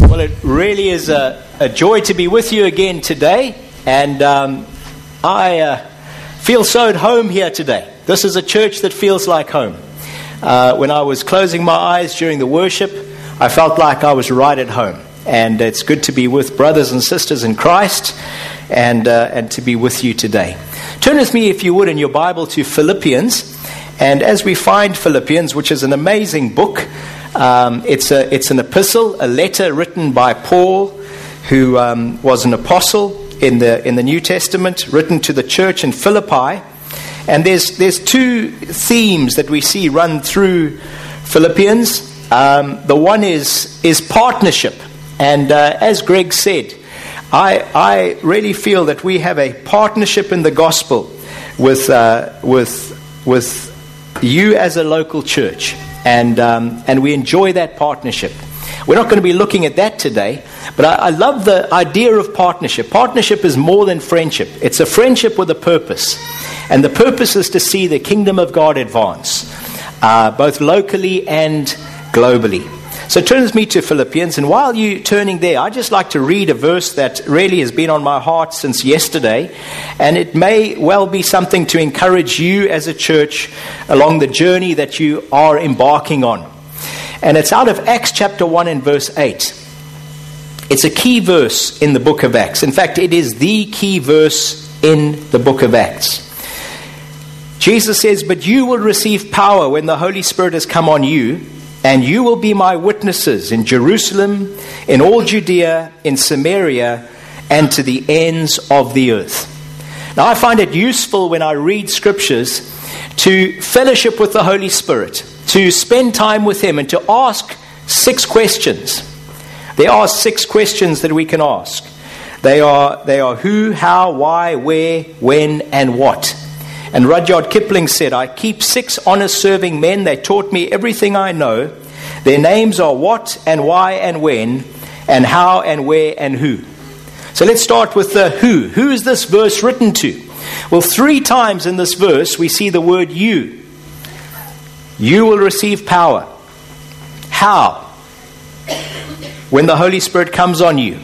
Well, it really is a, a joy to be with you again today, and um, I uh, feel so at home here today. This is a church that feels like home. Uh, when I was closing my eyes during the worship, I felt like I was right at home, and it's good to be with brothers and sisters in Christ, and uh, and to be with you today. Turn with me, if you would, in your Bible to Philippians, and as we find Philippians, which is an amazing book. Um, it's, a, it's an epistle, a letter written by Paul, who um, was an apostle in the, in the New Testament, written to the church in Philippi. And there's, there's two themes that we see run through Philippians. Um, the one is, is partnership. And uh, as Greg said, I, I really feel that we have a partnership in the gospel with, uh, with, with you as a local church and, um, and we enjoy that partnership. We're not going to be looking at that today, but I, I, love the idea of partnership. Partnership is more than friendship, it's a friendship with a purpose. And the purpose is to see the kingdom of God advance, uh, both locally and globally. So turn with me to Philippians, and while you're turning there, I'd just like to read a verse that really has been on my heart since yesterday, and it may well be something to encourage you as a church along the journey that you are embarking on. And it's out of Acts chapter 1 and verse 8. It's a key verse in the book of Acts. In fact, it is the key verse in the book of Acts. Jesus says, But you will receive power when the Holy Spirit has come on you and you will be my witnesses in Jerusalem, in all Judea, in Samaria, and to the ends of the earth. Now, I find it useful when I read scriptures to fellowship with the Holy Spirit, to spend time with Him, and to ask six questions. There are six questions that we can ask. They are, they are who, how, why, where, when, and what. And Rudyard Kipling said, I keep six honest serving men. They taught me everything I know. Their names are what and why and when, and how and where and who. So let's start with the who. Who is this verse written to? Well, three times in this verse we see the word you. You will receive power. How? When the Holy Spirit comes on you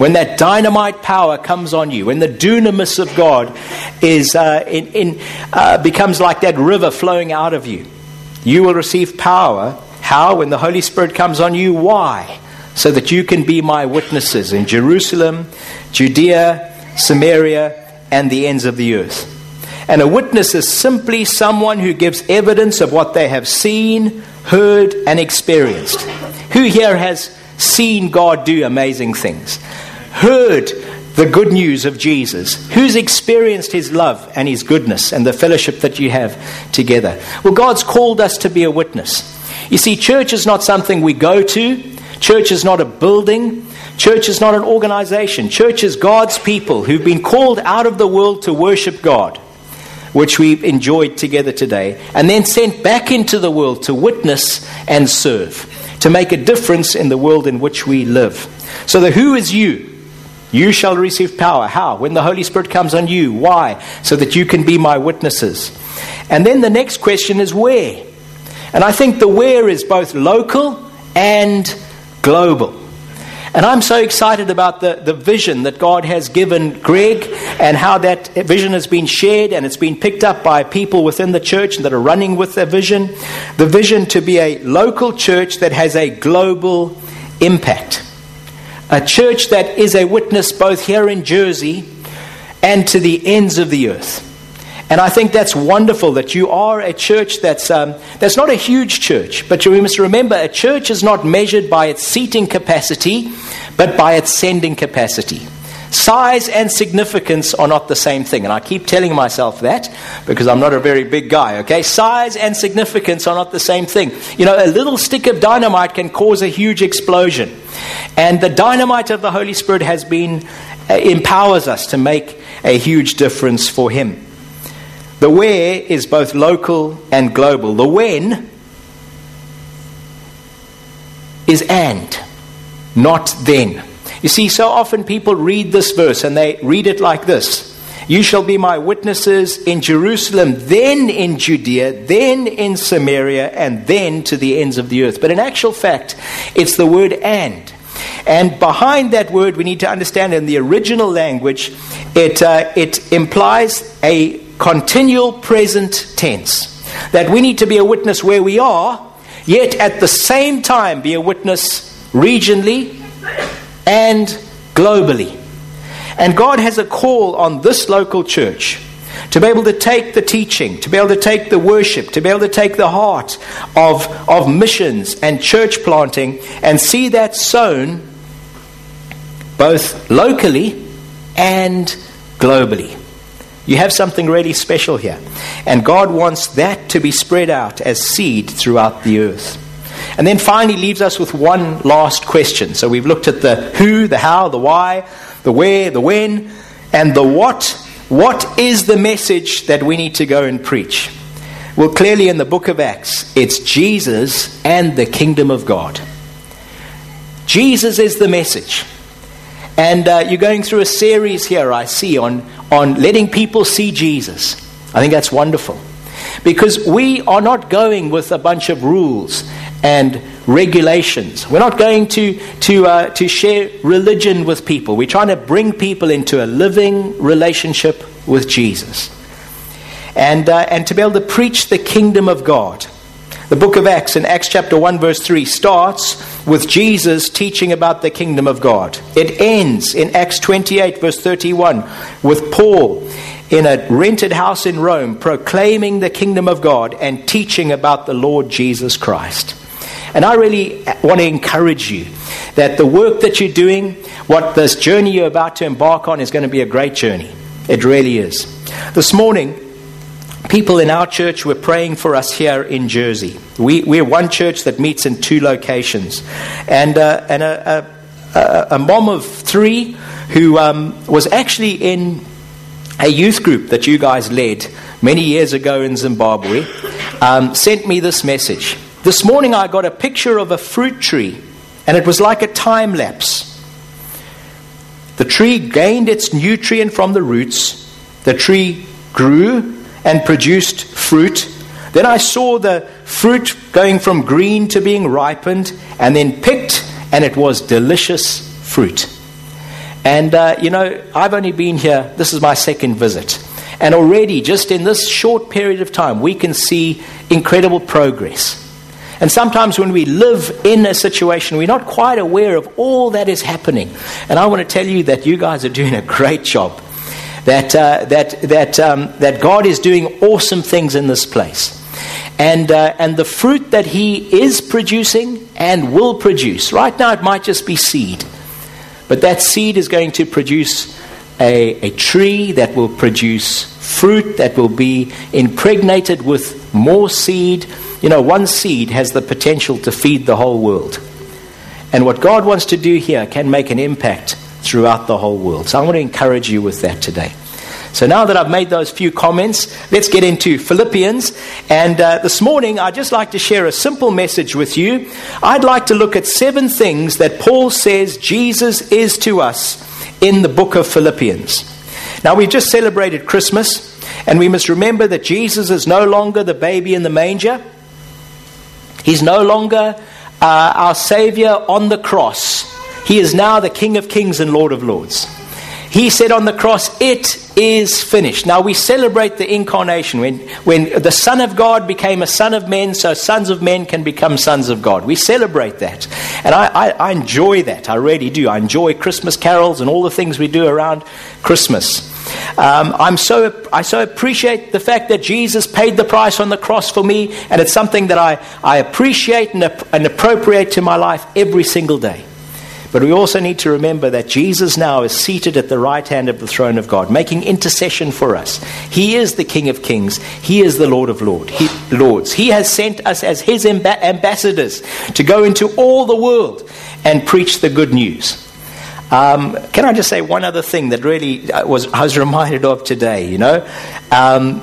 when that dynamite power comes on you, when the dunamis of God is uh, in, in, uh, becomes like that river flowing out of you, you will receive power. How? When the Holy Spirit comes on you. Why? So that you can be my witnesses in Jerusalem, Judea, Samaria, and the ends of the earth. And a witness is simply someone who gives evidence of what they have seen, heard, and experienced. Who here has seen God do amazing things? Heard the good news of Jesus? Who's experienced his love and his goodness and the fellowship that you have together? Well, God's called us to be a witness. You see, church is not something we go to, church is not a building. Church is not an organization. Church is God's people who've been called out of the world to worship God, which we've enjoyed together today, and then sent back into the world to witness and serve, to make a difference in the world in which we live. So, the who is you? You shall receive power. How? When the Holy Spirit comes on you. Why? So that you can be my witnesses. And then the next question is where? And I think the where is both local and global. And I'm so excited about the, the vision that God has given Greg and how that vision has been shared and it's been picked up by people within the church that are running with their vision. The vision to be a local church that has a global impact a church that is a witness both here in Jersey and to the ends of the earth. And I think that's wonderful that you are a church that's, um, that's not a huge church, but you must remember a church is not measured by its seating capacity, but by its sending capacity. Size and significance are not the same thing. And I keep telling myself that because I'm not a very big guy, okay? Size and significance are not the same thing. You know, a little stick of dynamite can cause a huge explosion. And the dynamite of the Holy Spirit has been, uh, empowers us to make a huge difference for Him. The where is both local and global. The when is and, not then. You see, so often people read this verse and they read it like this You shall be my witnesses in Jerusalem, then in Judea, then in Samaria, and then to the ends of the earth. But in actual fact, it's the word and. And behind that word, we need to understand in the original language, it, uh, it implies a continual present tense. That we need to be a witness where we are, yet at the same time be a witness regionally and globally. And God has a call on this local church to be able to take the teaching, to be able to take the worship, to be able to take the heart of, of missions and church planting and see that sown both locally and globally. You have something really special here. And God wants that to be spread out as seed throughout the earth. And then finally leaves us with one last question. So we've looked at the who, the how, the why, the where, the when, and the what. What is the message that we need to go and preach? Well, clearly in the book of Acts, it's Jesus and the kingdom of God. Jesus is the message. And uh, you're going through a series here, I see, on, on letting people see Jesus. I think that's wonderful. Because we are not going with a bunch of rules and regulations. We're not going to, to, uh, to share religion with people. We're trying to bring people into a living relationship with Jesus. And, uh, and to be able to preach the kingdom of God. The book of Acts, in Acts chapter 1, verse 3, starts with Jesus teaching about the kingdom of God. It ends in Acts 28, verse 31, with Paul in a rented house in Rome proclaiming the kingdom of God and teaching about the Lord Jesus Christ. And I really want to encourage you that the work that you're doing, what this journey you're about to embark on, is going to be a great journey. It really is. This morning, people in our church were praying for us here in Jersey. We, we're one church that meets in two locations. And, uh, and a, a, a, mom of three who um, was actually in a youth group that you guys led many years ago in Zimbabwe um, sent me this message. This morning I got a picture of a fruit tree, and it was like a time lapse. The tree gained its nutrient from the roots, the tree grew and produced fruit. Then I saw the fruit going from green to being ripened, and then picked, and it was delicious fruit. And, uh, you know, I've only been here, this is my second visit. And already, just in this short period of time, we can see incredible progress. And sometimes when we live in a situation, we're not quite aware of all that is happening. And I want to tell you that you guys are doing a great job. That, uh, that, that, um, that God is doing awesome things in this place. And, uh, and the fruit that He is producing and will produce, right now it might just be seed. But that seed is going to produce a, a tree that will produce fruit that will be impregnated with more seed you know, one seed has the potential to feed the whole world. And what God wants to do here can make an impact throughout the whole world. So I want to encourage you with that today. So now that I've made those few comments, let's get into Philippians. And uh, this morning, I'd just like to share a simple message with you. I'd like to look at seven things that Paul says Jesus is to us in the book of Philippians. Now, we've just celebrated Christmas, and we must remember that Jesus is no longer the baby in the manger. He's no longer uh, our Savior on the cross. He is now the King of Kings and Lord of Lords. He said on the cross, It is finished. Now we celebrate the incarnation when, when the Son of God became a Son of men, so sons of men can become sons of God. We celebrate that. And I, I, I enjoy that. I really do. I enjoy Christmas carols and all the things we do around Christmas. Um, I'm so, I so appreciate the fact that Jesus paid the price on the cross for me, and it's something that I, I appreciate and, and appropriate to my life every single day. But we also need to remember that Jesus now is seated at the right hand of the throne of God, making intercession for us. He is the King of kings, He is the Lord of Lord, he, Lords. He has sent us as His amb- ambassadors to go into all the world and preach the good news. Um, can I just say one other thing that really uh, was, I was reminded of today? You know, um,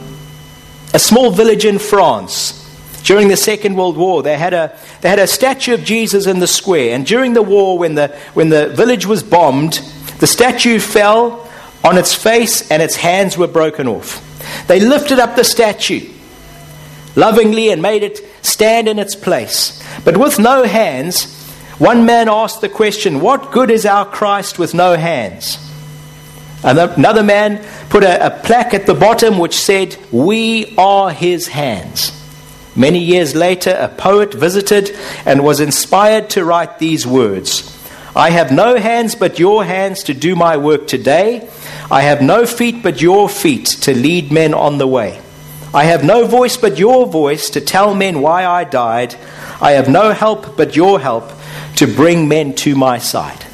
a small village in France during the Second World War, they had a, they had a statue of Jesus in the square. And during the war, when the, when the village was bombed, the statue fell on its face and its hands were broken off. They lifted up the statue lovingly and made it stand in its place. But with no hands, One man asked the question, What good is our Christ with no hands? Another man put a, a plaque at the bottom which said, We are his hands. Many years later, a poet visited and was inspired to write these words I have no hands but your hands to do my work today. I have no feet but your feet to lead men on the way. I have no voice but your voice to tell men why I died. I have no help but your help to bring men to my side.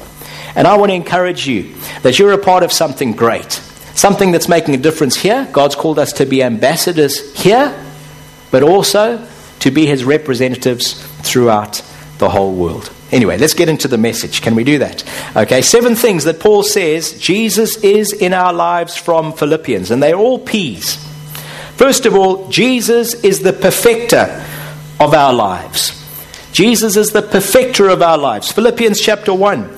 And I want to encourage you that you're a part of something great, something that's making a difference here. God's called us to be ambassadors here, but also to be his representatives throughout the whole world. Anyway, let's get into the message. Can we do that? Okay, seven things that Paul says Jesus is in our lives from Philippians, and they're all P's. First of all, Jesus is the perfecter of our lives. Jesus is the perfecter of our lives. Philippians chapter 1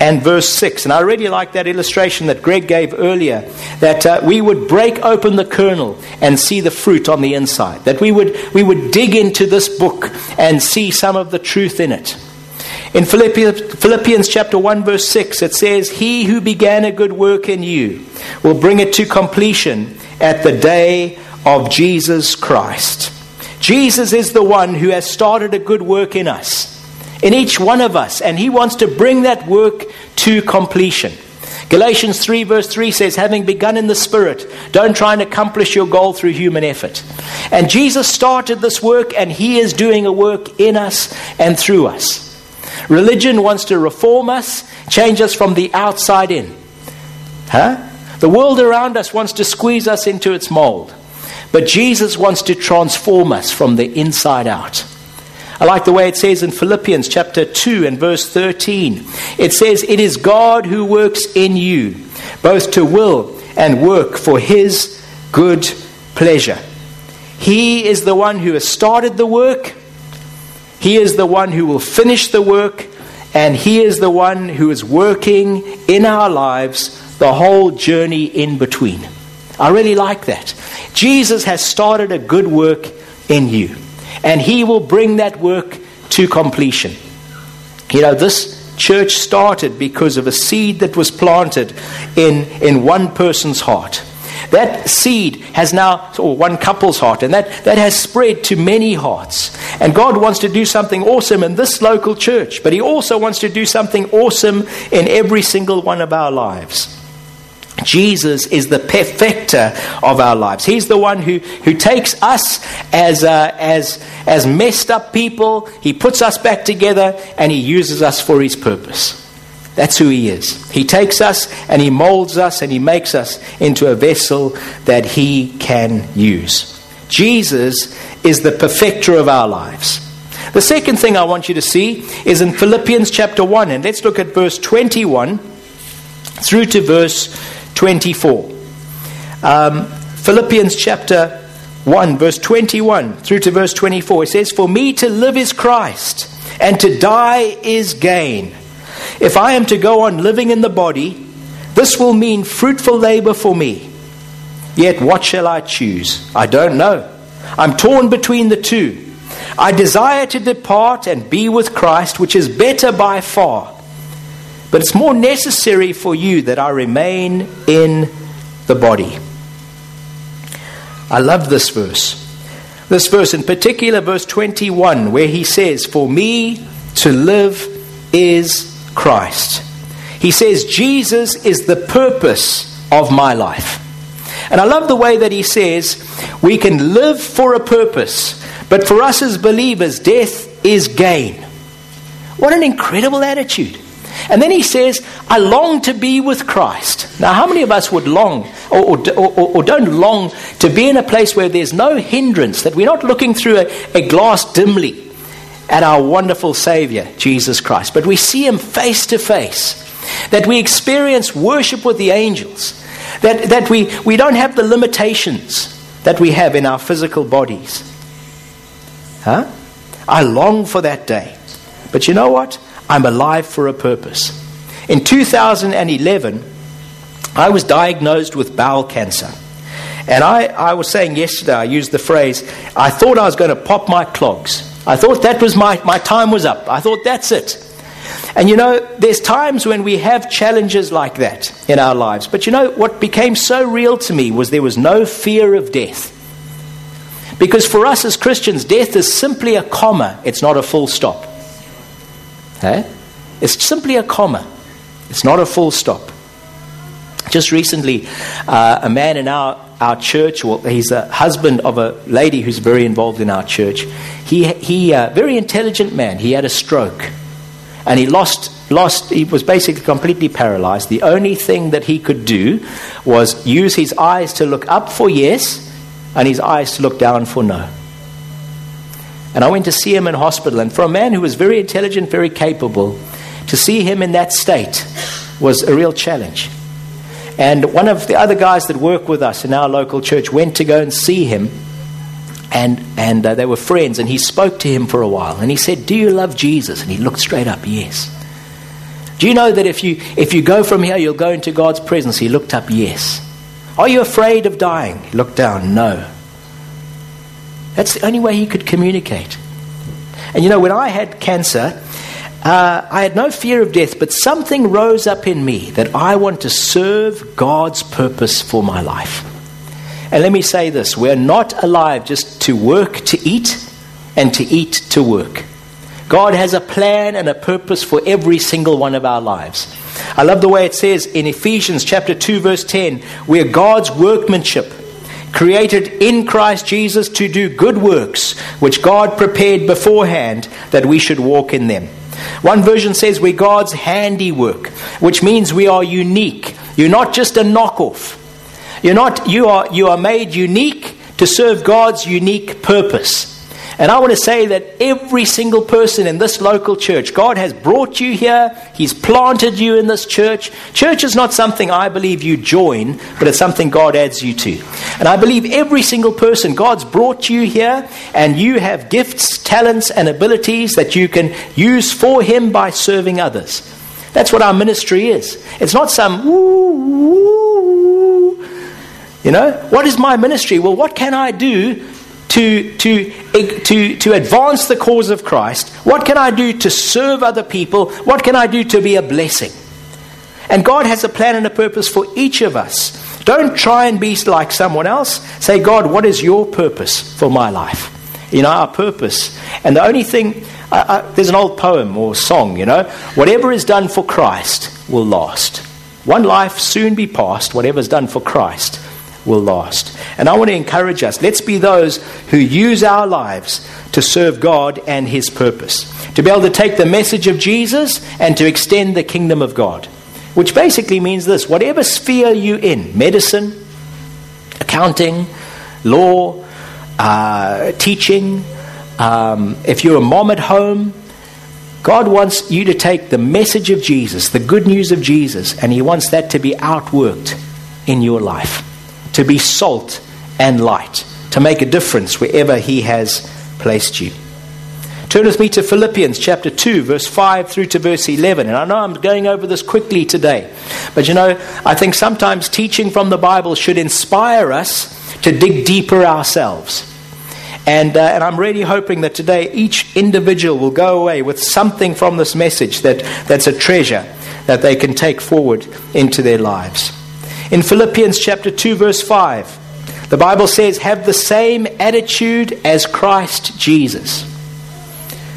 and verse 6. And I really like that illustration that Greg gave earlier that uh, we would break open the kernel and see the fruit on the inside. That we would, we would dig into this book and see some of the truth in it. In Philippians, Philippians chapter 1 verse 6 it says he who began a good work in you will bring it to completion at the day of Jesus Christ. Jesus is the one who has started a good work in us, in each one of us, and he wants to bring that work to completion. Galatians 3, verse 3 says, Having begun in the Spirit, don't try and accomplish your goal through human effort. And Jesus started this work, and He is doing a work in us and through us. Religion wants to reform us, change us from the outside in. Huh? The world around us wants to squeeze us into its mold. But Jesus wants to transform us from the inside out. I like the way it says in Philippians chapter 2 and verse 13. It says, It is God who works in you, both to will and work for his good pleasure. He is the one who has started the work, he is the one who will finish the work, and he is the one who is working in our lives the whole journey in between. I really like that. Jesus has started a good work in you, and he will bring that work to completion. You know, this church started because of a seed that was planted in, in one person's heart. That seed has now, or one couple's heart, and that, that has spread to many hearts. And God wants to do something awesome in this local church, but He also wants to do something awesome in every single one of our lives. Jesus is the perfecter of our lives. He's the one who, who takes us as, uh, as, as messed up people, he puts us back together, and he uses us for his purpose. That's who he is. He takes us and he molds us and he makes us into a vessel that he can use. Jesus is the perfecter of our lives. The second thing I want you to see is in Philippians chapter 1, and let's look at verse 21 through to verse 24. Um, Philippians chapter 1, verse 21 through to verse 24. It says, For me to live is Christ, and to die is gain. If I am to go on living in the body, this will mean fruitful labor for me. Yet what shall I choose? I don't know. I'm torn between the two. I desire to depart and be with Christ, which is better by far. But it's more necessary for you that I remain in the body. I love this verse. This verse, in particular, verse 21, where he says, For me to live is Christ. He says, Jesus is the purpose of my life. And I love the way that he says, we can live for a purpose, but for us as believers, death is gain. What an incredible attitude. And then he says, I long to be with Christ. Now, how many of us would long or, or, or, or, don't long to be in a place where there's no hindrance, that we're not looking through a, a glass dimly at our wonderful Savior, Jesus Christ, but we see Him face to face, that we experience worship with the angels, that, that we, we don't have the limitations that we have in our physical bodies. Huh? I long for that day. But you know what? I'm alive for a purpose. In 2011, I was diagnosed with bowel cancer. And I, I was saying yesterday, I used the phrase, I thought I was going to pop my clogs. I thought that was my, my time was up. I thought that's it. And you know, there's times when we have challenges like that in our lives. But you know, what became so real to me was there was no fear of death. Because for us as Christians, death is simply a comma, it's not a full stop. Hey? It's simply a comma, it's not a full stop. Just recently, uh, a man in our, our church, well, he's a husband of a lady who's very involved in our church. He, he uh, very intelligent man, he had a stroke. And he lost, lost, he was basically completely paralyzed. The only thing that he could do was use his eyes to look up for yes and his eyes to look down for no. And I went to see him in hospital. And for a man who was very intelligent, very capable, to see him in that state was a real challenge. And one of the other guys that work with us in our local church went to go and see him. And, and uh, they were friends. And he spoke to him for a while. And he said, Do you love Jesus? And he looked straight up, Yes. Do you know that if you, if you go from here, you'll go into God's presence? He looked up, Yes. Are you afraid of dying? He looked down, No. That's the only way he could communicate. And you know, when I had cancer, uh, I had no fear of death, but something rose up in me that I want to serve God's purpose for my life. And let me say this we're not alive just to work to eat and to eat to work. God has a plan and a purpose for every single one of our lives. I love the way it says in Ephesians chapter 2 verse 10, we're God's workmanship, created in Christ Jesus to do good works, which God prepared beforehand that we should walk in them. One version says we're God's handiwork, which means we are unique. You're not just a knockoff. You're not you are you are made unique to serve God's unique purpose. And I want to say that every single person in this local church, God has brought you here. He's planted you in this church. Church is not something I believe you join, but it's something God adds you to. And I believe every single person, God's brought you here, and you have gifts, talents, and abilities that you can use for Him by serving others. That's what our ministry is. It's not some woo, woo. You know, what is my ministry? Well, what can I do to, to, to, to advance the cause of Christ? What can I do to serve other people? What can I do to be a blessing? And God has a plan and a purpose for each of us. Don't try and be like someone else. Say, God, what is your purpose for my life? You know, our purpose. And the only thing, there's an old poem or song, you know, whatever is done for Christ will last. One life soon be past, whatever is done for Christ will last. And I want to encourage us let's be those who use our lives to serve God and His purpose. To be able to take the message of Jesus and to extend the kingdom of God. Which basically means this whatever sphere you're in medicine, accounting, law, uh, teaching, um, if you're a mom at home, God wants you to take the message of Jesus, the good news of Jesus, and He wants that to be outworked in your life to be salt and light, to make a difference wherever He has placed you. Turn with me to Philippians chapter 2, verse 5 through to verse 11. And I know I'm going over this quickly today, but you know, I think sometimes teaching from the Bible should inspire us to dig deeper ourselves. And, uh, and I'm really hoping that today each individual will go away with something from this message that, that's a treasure that they can take forward into their lives. In Philippians chapter 2 verse 5, the Bible says, "Have the same attitude as Christ Jesus."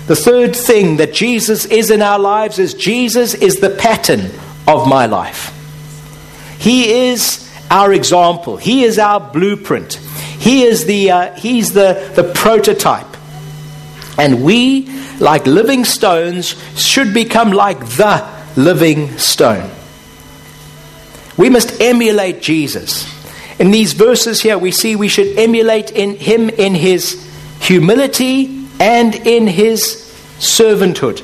The third thing that Jesus is in our lives is Jesus is the pattern of my life. He is our example. He is our blueprint. He is the, uh, he's the, the prototype. And we, like living stones, should become like the living stone. We must emulate Jesus. In these verses here, we see we should emulate in him in his humility and in his servanthood.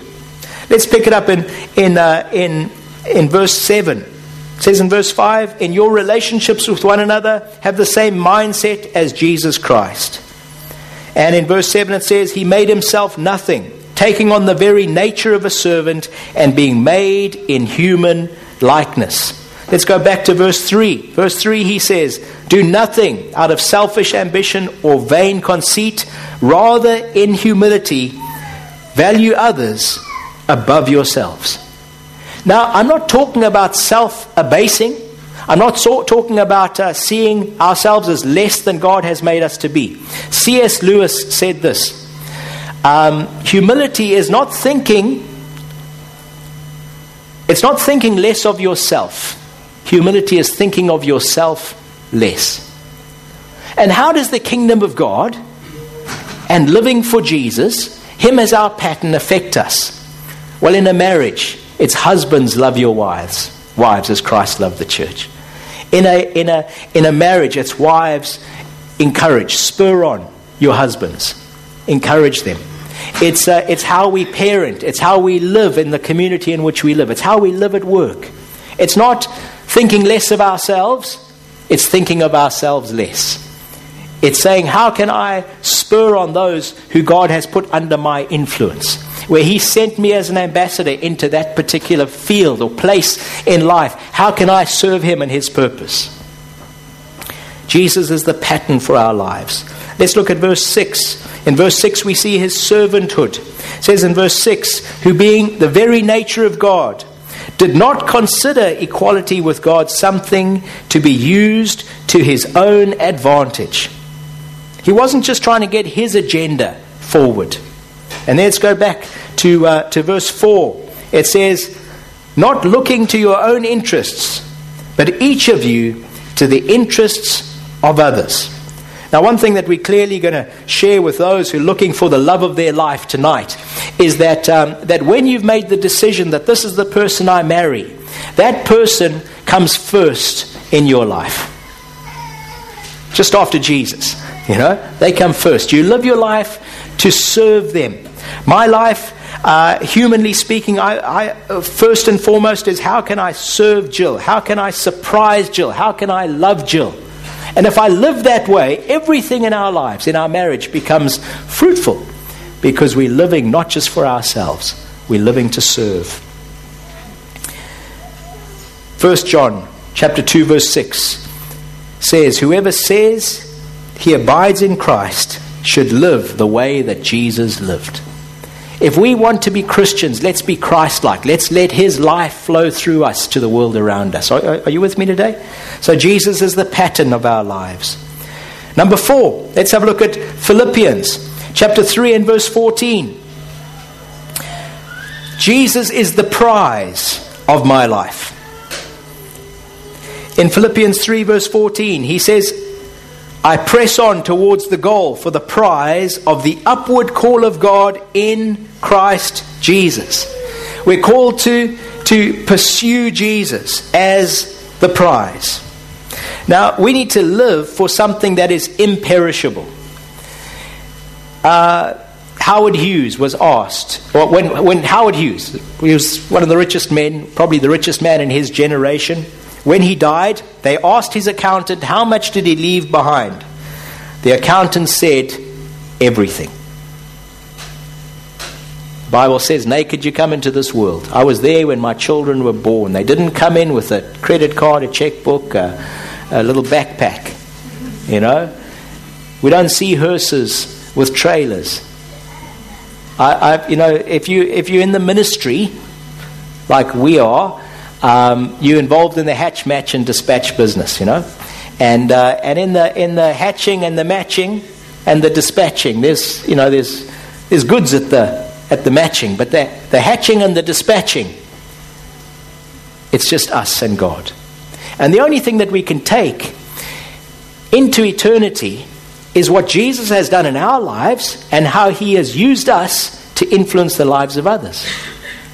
Let's pick it up in, in, uh, in, in verse 7. It says in verse 5 In your relationships with one another, have the same mindset as Jesus Christ. And in verse 7 it says, He made himself nothing, taking on the very nature of a servant and being made in human likeness. Let's go back to verse 3. Verse 3 he says, Do nothing out of selfish ambition or vain conceit, rather in humility, value others above yourselves. Now, I'm not talking about self abasing. I'm not so, talking about uh, seeing ourselves as less than God has made us to be. C.S. Lewis said this um, Humility is not thinking, it's not thinking less of yourself. Humility is thinking of yourself less. And how does the kingdom of God and living for Jesus, Him as our pattern, affect us? Well, in a marriage, it's husbands love your wives, wives as Christ loved the church. In a, in a, in a marriage, it's wives encourage, spur on your husbands, encourage them. It's, uh, it's how we parent, it's how we live in the community in which we live, it's how we live at work. It's not thinking less of ourselves, it's thinking of ourselves less. It's saying, How can I spur on those who God has put under my influence? Where He sent me as an ambassador into that particular field or place in life, how can I serve Him and His purpose? Jesus is the pattern for our lives. Let's look at verse 6. In verse 6, we see His servanthood. It says in verse 6, Who being the very nature of God, did not consider equality with God something to be used to his own advantage. He wasn't just trying to get his agenda forward. And let's go back to, uh, to verse 4. It says, Not looking to your own interests, but each of you to the interests of others. Now, one thing that we're clearly going to share with those who are looking for the love of their life tonight is that, um, that when you've made the decision that this is the person I marry, that person comes first in your life. Just after Jesus. You know, they come first. You live your life to serve them. My life, uh, humanly speaking, I, I, uh, first and foremost is how can I serve Jill? How can I surprise Jill? How can I love Jill? And if I live that way, everything in our lives, in our marriage, becomes fruitful because we're living not just for ourselves, we're living to serve. 1 John chapter 2 verse 6 says whoever says he abides in Christ should live the way that Jesus lived. If we want to be Christians, let's be Christ like. Let's let His life flow through us to the world around us. Are, are, you with me today? So, Jesus is the pattern of our lives. Number four, let's have a look at Philippians chapter 3 and verse 14. Jesus is the prize of my life. In Philippians 3, verse 14, he says, I press on towards the goal for the prize of the upward call of God in Christ Jesus. We're called to, to pursue Jesus as the prize. Now, we need to live for something that is imperishable. Uh, Howard Hughes was asked, or when, when Howard Hughes, he was one of the richest men, probably the richest man in his generation, when he died, they asked his accountant, How much did he leave behind? The accountant said, Everything. The Bible says, Naked you come into this world. I was there when my children were born. They didn't come in with a credit card, a checkbook, a, a little backpack. You know? We don't see hearses with trailers. I, I, you know, if, you, if you're in the ministry, like we are, um, you're involved in the hatch, match, and dispatch business, you know. And, uh, and in, the, in the hatching and the matching and the dispatching, there's, you know, there's, there's goods at the, at the matching, but the, the hatching and the dispatching, it's just us and God. And the only thing that we can take into eternity is what Jesus has done in our lives and how he has used us to influence the lives of others.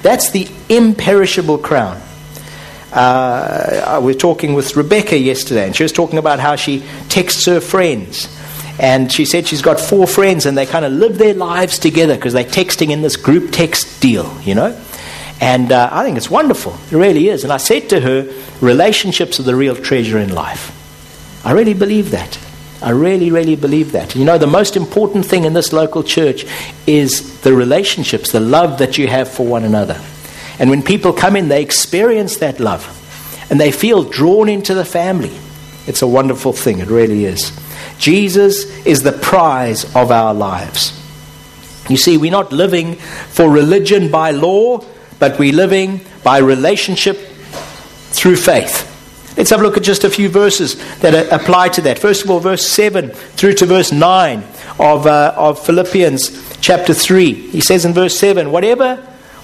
That's the imperishable crown. Uh, I was talking with Rebecca yesterday, and she was talking about how she texts her friends. And she said she's got four friends, and they kind of live their lives together because they're texting in this group text deal, you know? And uh, I think it's wonderful. It really is. And I said to her, relationships are the real treasure in life. I really believe that. I really, really believe that. You know, the most important thing in this local church is the relationships, the love that you have for one another. And when people come in, they experience that love and they feel drawn into the family. It's a wonderful thing, it really is. Jesus is the prize of our lives. You see, we're not living for religion by law, but we're living by relationship through faith. Let's have a look at just a few verses that apply to that. First of all, verse 7 through to verse 9 of, uh, of Philippians chapter 3. He says in verse 7 Whatever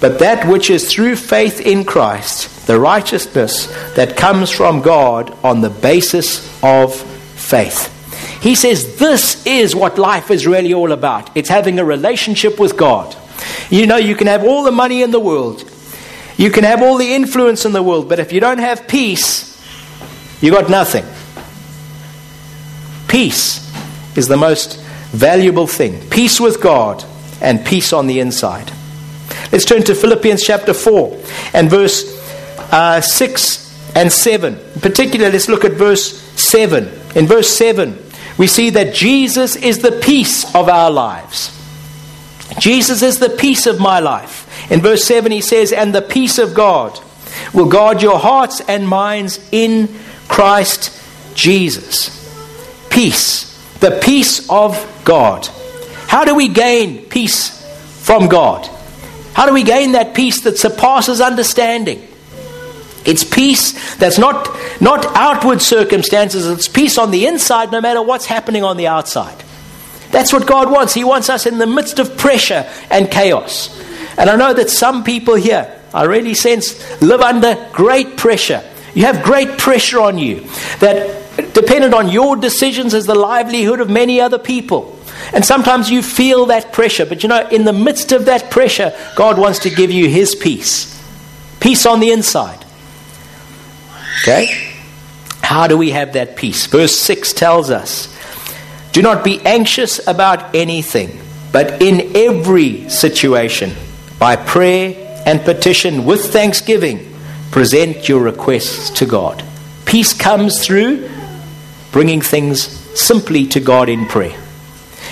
but that which is through faith in Christ, the righteousness that comes from God on the basis of faith. He says this is what life is really all about. It's having a relationship with God. You know, you can have all the money in the world, you can have all the influence in the world, but if you don't have peace, you got nothing. Peace is the most valuable thing. Peace with God and peace on the inside. Let's turn to Philippians chapter 4 and verse uh, 6 and 7. In particular, let's look at verse 7. In verse 7, we see that Jesus is the peace of our lives. Jesus is the peace of my life. In verse 7, he says, And the peace of God will guard your hearts and minds in Christ Jesus. Peace. The peace of God. How do we gain peace from God? How do we gain that peace that surpasses understanding? It's peace that's not, not outward circumstances, it's peace on the inside no matter what's happening on the outside. That's what God wants. He wants us in the midst of pressure and chaos. And I know that some people here, I really sense, live under great pressure. You have great pressure on you that dependent on your decisions is the livelihood of many other people. And sometimes you feel that pressure, but you know, in the midst of that pressure, God wants to give you His peace. Peace on the inside. Okay? How do we have that peace? Verse 6 tells us Do not be anxious about anything, but in every situation, by prayer and petition with thanksgiving, present your requests to God. Peace comes through bringing things simply to God in prayer.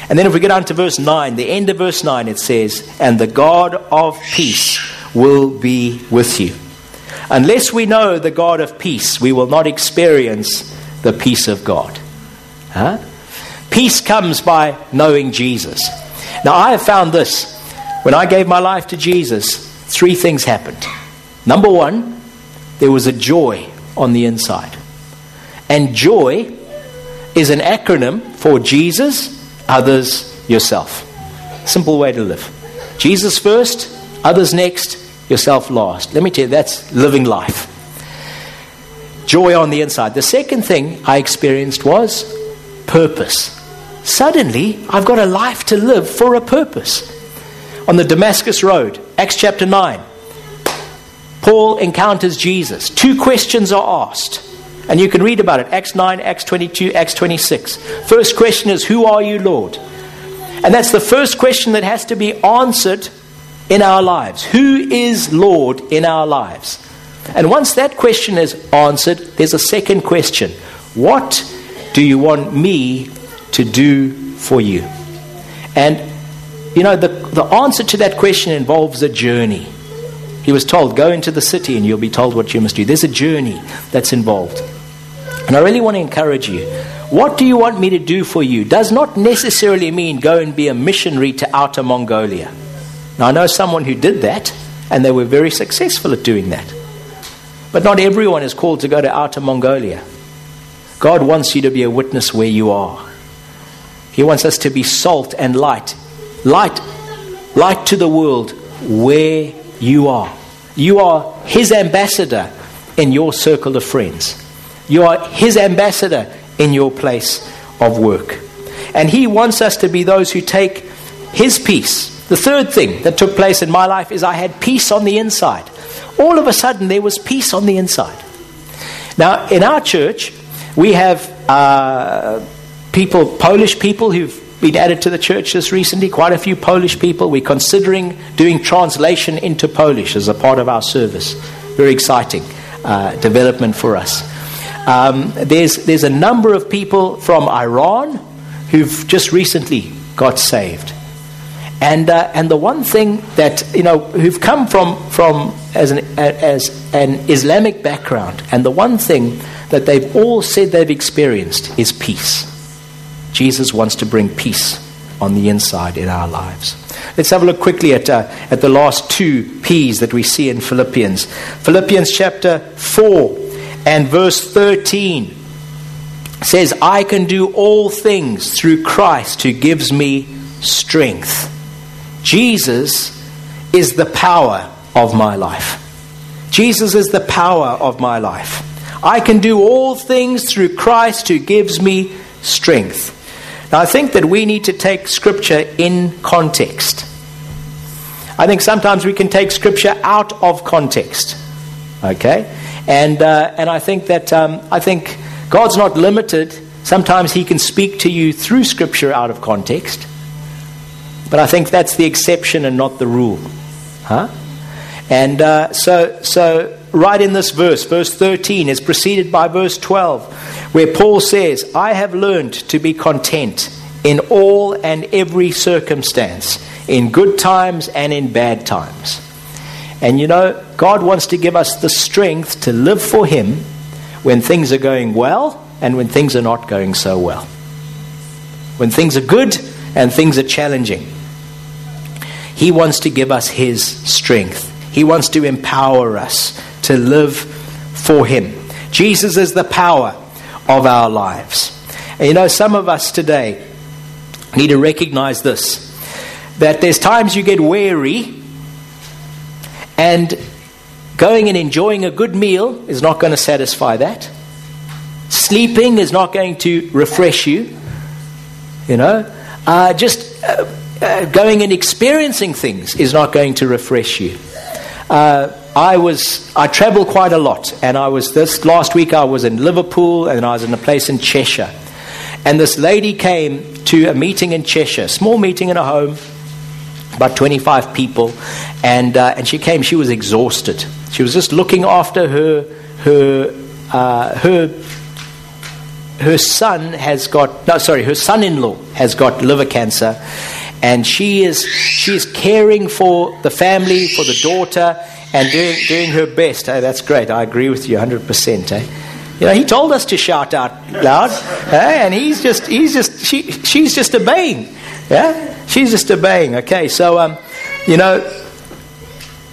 And then if we get on to verse 9, the end of verse 9, it says, And the God of peace will be with you. Unless we know the God of peace, we will not experience the peace of God. Huh? Peace comes by knowing Jesus. Now, I have found this. When I gave my life to Jesus, three things happened. Number one, there was a joy on the inside. And joy is an acronym for Jesus, others, yourself. Simple way to live. Jesus first, others next, yourself last. Let me tell you, that's living life. Joy on the inside. The second thing I experienced was purpose. Suddenly, I've got a life to live for a purpose. On the Damascus Road, Acts chapter 9, Paul encounters Jesus. Two questions are asked. And you can read about it Acts 9, Acts 22, Acts 26. First question is, Who are you, Lord? And that's the first question that has to be answered in our lives. Who is Lord in our lives? And once that question is answered, there's a second question What do you want me to do for you? And, you know, the, the answer to that question involves a journey. He was told, Go into the city and you'll be told what you must do. There's a journey that's involved. And I really want to encourage you. What do you want me to do for you does not necessarily mean go and be a missionary to Outer Mongolia. Now, I know someone who did that, and they were very successful at doing that. But not everyone is called to go to Outer Mongolia. God wants you to be a witness where you are. He wants us to be salt and light. Light, light to the world where you are. You are His ambassador in your circle of friends. You are His ambassador in your place of work. And He wants us to be those who take His peace the third thing that took place in my life is I had peace on the inside. All of a sudden, there was peace on the inside. Now, in our church, we have uh, people, Polish people who've been added to the church just recently, quite a few Polish people. We're considering doing translation into Polish as a part of our service. Very exciting uh, development for us. Um, there's, there's a number of people from Iran who've just recently got saved. And, uh, and the one thing that, you know, who've come from, from as, an, as an Islamic background, and the one thing that they've all said they've experienced is peace. Jesus wants to bring peace on the inside in our lives. Let's have a look quickly at, uh, at the last two P's that we see in Philippians. Philippians chapter 4 and verse 13 says, I can do all things through Christ who gives me strength. Jesus is the power of my life. Jesus is the power of my life. I can do all things through Christ who gives me strength. Now, I think that we need to take Scripture in context. I think sometimes we can take Scripture out of context. Okay? And, uh, and I think that um, I think God's not limited. Sometimes He can speak to you through Scripture out of context. But I think that's the exception and not the rule. Huh? And uh, so, so, right in this verse, verse 13, is preceded by verse 12, where Paul says, I have learned to be content in all and every circumstance, in good times and in bad times. And you know, God wants to give us the strength to live for Him when things are going well and when things are not going so well. When things are good and things are challenging. He wants to give us His strength. He wants to empower us to live for Him. Jesus is the power of our lives. And you know, some of us today need to recognize this that there's times you get weary and going and enjoying a good meal is not going to satisfy that. Sleeping is not going to refresh you. You know, uh, just uh, uh, going and experiencing things is not going to refresh you. Uh, I was I travel quite a lot, and I was this last week. I was in Liverpool, and I was in a place in Cheshire, and this lady came to a meeting in Cheshire, small meeting in a home, about 25 people, and uh, and she came. She was exhausted. She was just looking after her her uh, her her son has got no sorry her son-in-law has got liver cancer and she is she is caring for the family for the daughter and doing, doing her best hey, that's great i agree with you 100% eh? You know he told us to shout out loud eh? and he's just he's just she she's just obeying yeah she's just obeying okay so um, you know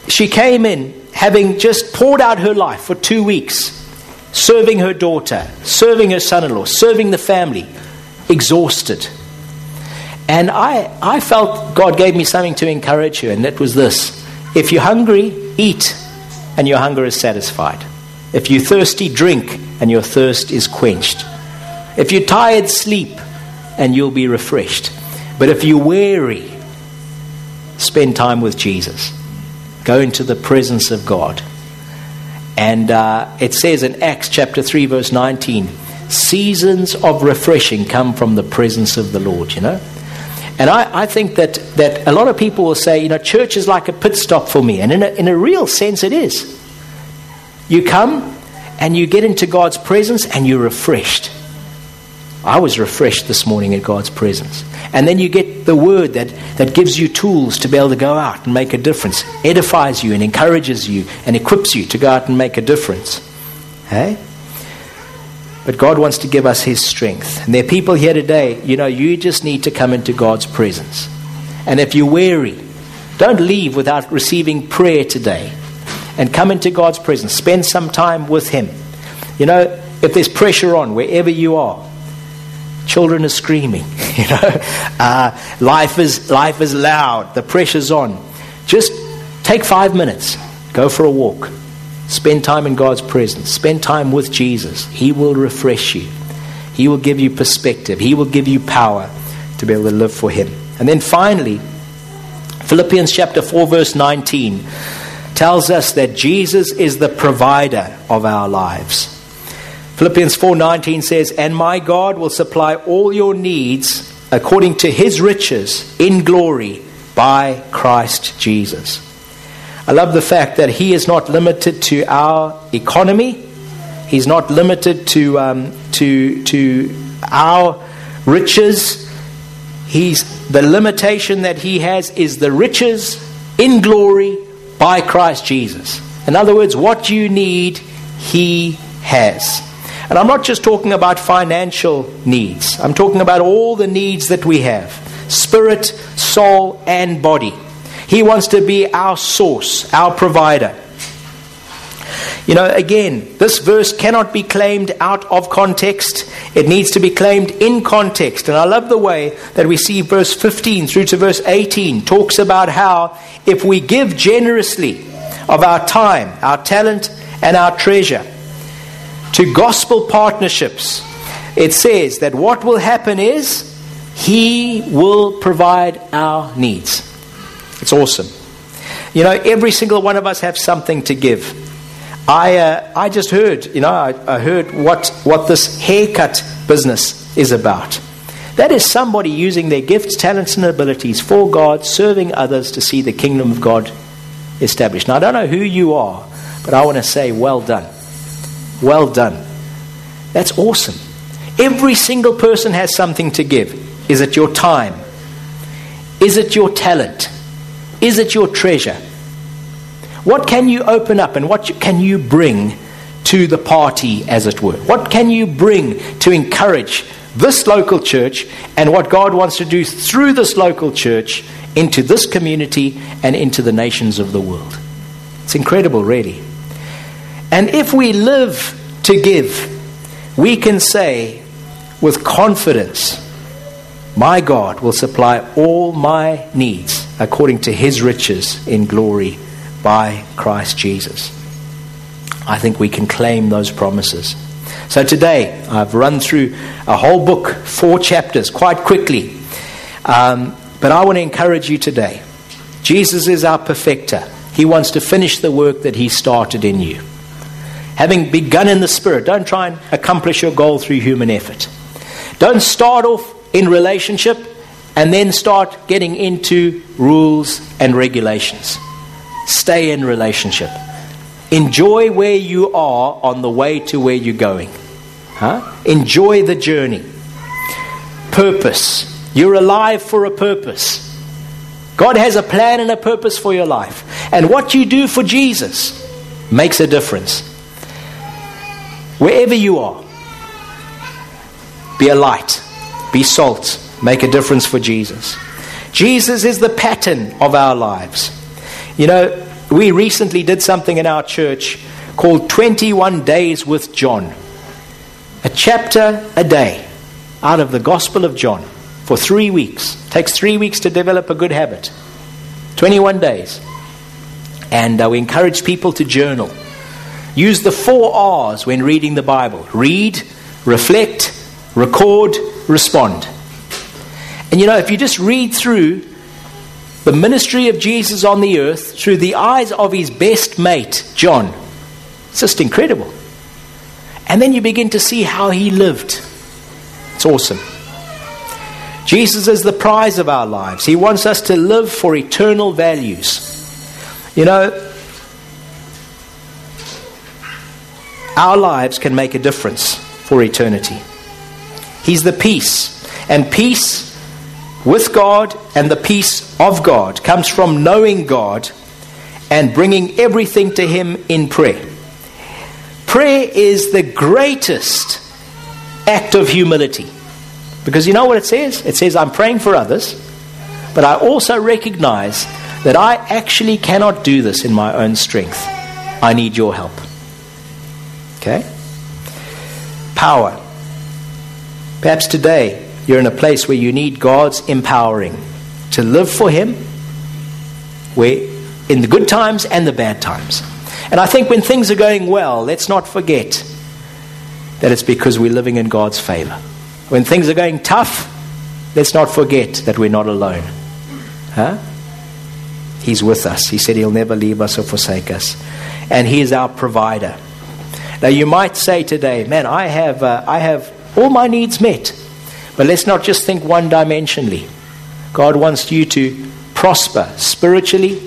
she came in having just poured out her life for two weeks serving her daughter, serving her son in law, serving the family, exhausted. And I, I felt God gave me something to encourage her, and that was this if you're hungry, eat, and your hunger is satisfied. If you're thirsty, drink, and your thirst is quenched. If you're tired, sleep, and you'll be refreshed. But if you're weary, spend time with Jesus. Go into the presence of God and uh, it says in Acts chapter 3, verse 19, seasons of refreshing come from the presence of the Lord, you know? And I, I think that, that a lot of people will say, you know, church is like a pit stop for me. And in a, in a real sense, it is. You come and you get into God's presence and you're refreshed. I was refreshed this morning in God's presence. And then you get the word that, that gives you tools to be able to go out and make a difference, edifies you and encourages you and equips you to go out and make a difference. Hey? But God wants to give us His strength. And there are people here today, you know, you just need to come into God's presence. And if you're weary, don't leave without receiving prayer today. And come into God's presence. Spend some time with Him. You know, if there's pressure on wherever you are, Children are screaming. You know, uh, life is life is loud. The pressure's on. Just take five minutes. Go for a walk. Spend time in God's presence. Spend time with Jesus. He will refresh you. He will give you perspective. He will give you power to be able to live for Him. And then finally, Philippians chapter 4, verse 19 tells us that Jesus is the provider of our lives. Philippians 4:19 says, "And my God will supply all your needs according to his riches in glory by Christ Jesus." I love the fact that he is not limited to our economy. He's not limited to, um, to, to our riches. He's, the limitation that He has is the riches in glory by Christ Jesus. In other words, what you need, He has. And I'm not just talking about financial needs, I'm talking about all the needs that we have spirit, soul, and body. He wants to be our source, our provider. You know, again, this verse cannot be claimed out of context. It needs to be claimed in context. And I love the way that we see verse 15 through to verse 18 talks about how if we give generously of our time, our talent, and our treasure to gospel partnerships, it says that what will happen is He will provide our needs. It's awesome. You know, every single one of us have something to give. I, uh, I just heard, you know, I, I heard what, what this haircut business is about. That is somebody using their gifts, talents, and abilities for God, serving others to see the kingdom of God established. Now, I don't know who you are, but I want to say, well done. Well done. That's awesome. Every single person has something to give. Is it your time? Is it your talent? Is it your treasure? What can you open up and what can you bring to the party, as it were? What can you bring to encourage this local church and what God wants to do through this local church into this community and into the nations of the world? It's incredible, really. And if we live to give, we can say with confidence, My God will supply all my needs according to his riches in glory by Christ Jesus. I think we can claim those promises. So today, I've run through a whole book, four chapters, quite quickly. Um, but I want to encourage you today. Jesus is our perfecter. He wants to finish the work that He started in you. Having begun in the Spirit, don't try and accomplish your goal through human effort. Don't start off in relationship and then start getting into rules and regulations. Stay in relationship. Enjoy where you are on the way to where you're going. Huh? Enjoy the journey. Purpose. You're alive for a purpose. God has a plan and a purpose for your life. And what you do for Jesus makes a difference. Wherever you are, be a light, be salt, make a difference for Jesus. Jesus is the pattern of our lives. You know, we recently did something in our church called 21 Days with John. A chapter a day out of the Gospel of John for three weeks. It takes three weeks to develop a good habit. 21 days. And uh, we encourage people to journal. Use the four R's when reading the Bible read, reflect, record, respond. And you know, if you just read through the ministry of Jesus on the earth through the eyes of his best mate, John. It's just incredible. And then you begin to see how he lived. It's awesome. Jesus is the prize of our lives. He wants us to live for eternal values. You know, our lives can make a difference for eternity. He's the peace. And peace with God and the peace of God comes from knowing God and bringing everything to Him in prayer. Prayer is the greatest act of humility. Because you know what it says? It says, I'm praying for others, but I also recognize that I actually cannot do this in my own strength. I need your help. Okay? Power. Perhaps today you're in a place where you need God's empowering to live for Him where, in the good times and the bad times. And I think when things are going well, let's not forget that it's because we're living in God's favor. When things are going tough, let's not forget that we're not alone. Huh? He's with us. He said He'll never leave us or forsake us. And He is our provider. Now, you might say today, man, I have, uh, I have all my needs met. But let's not just think one dimensionally. God wants you to prosper spiritually,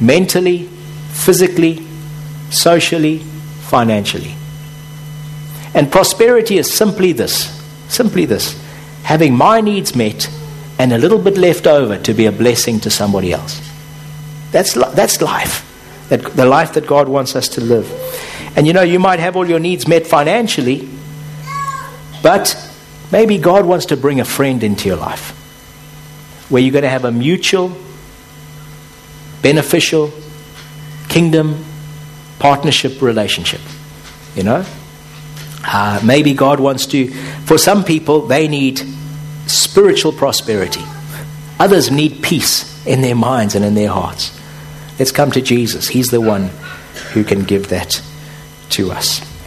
mentally, physically, socially, financially. And prosperity is simply this simply this having my needs met and a little bit left over to be a blessing to somebody else. That's, that's life, that, the life that God wants us to live. And you know, you might have all your needs met financially, but maybe God wants to bring a friend into your life where you're going to have a mutual, beneficial, kingdom partnership relationship. You know? Uh, maybe God wants to, for some people, they need spiritual prosperity. Others need peace in their minds and in their hearts. Let's come to Jesus. He's the one who can give that to us.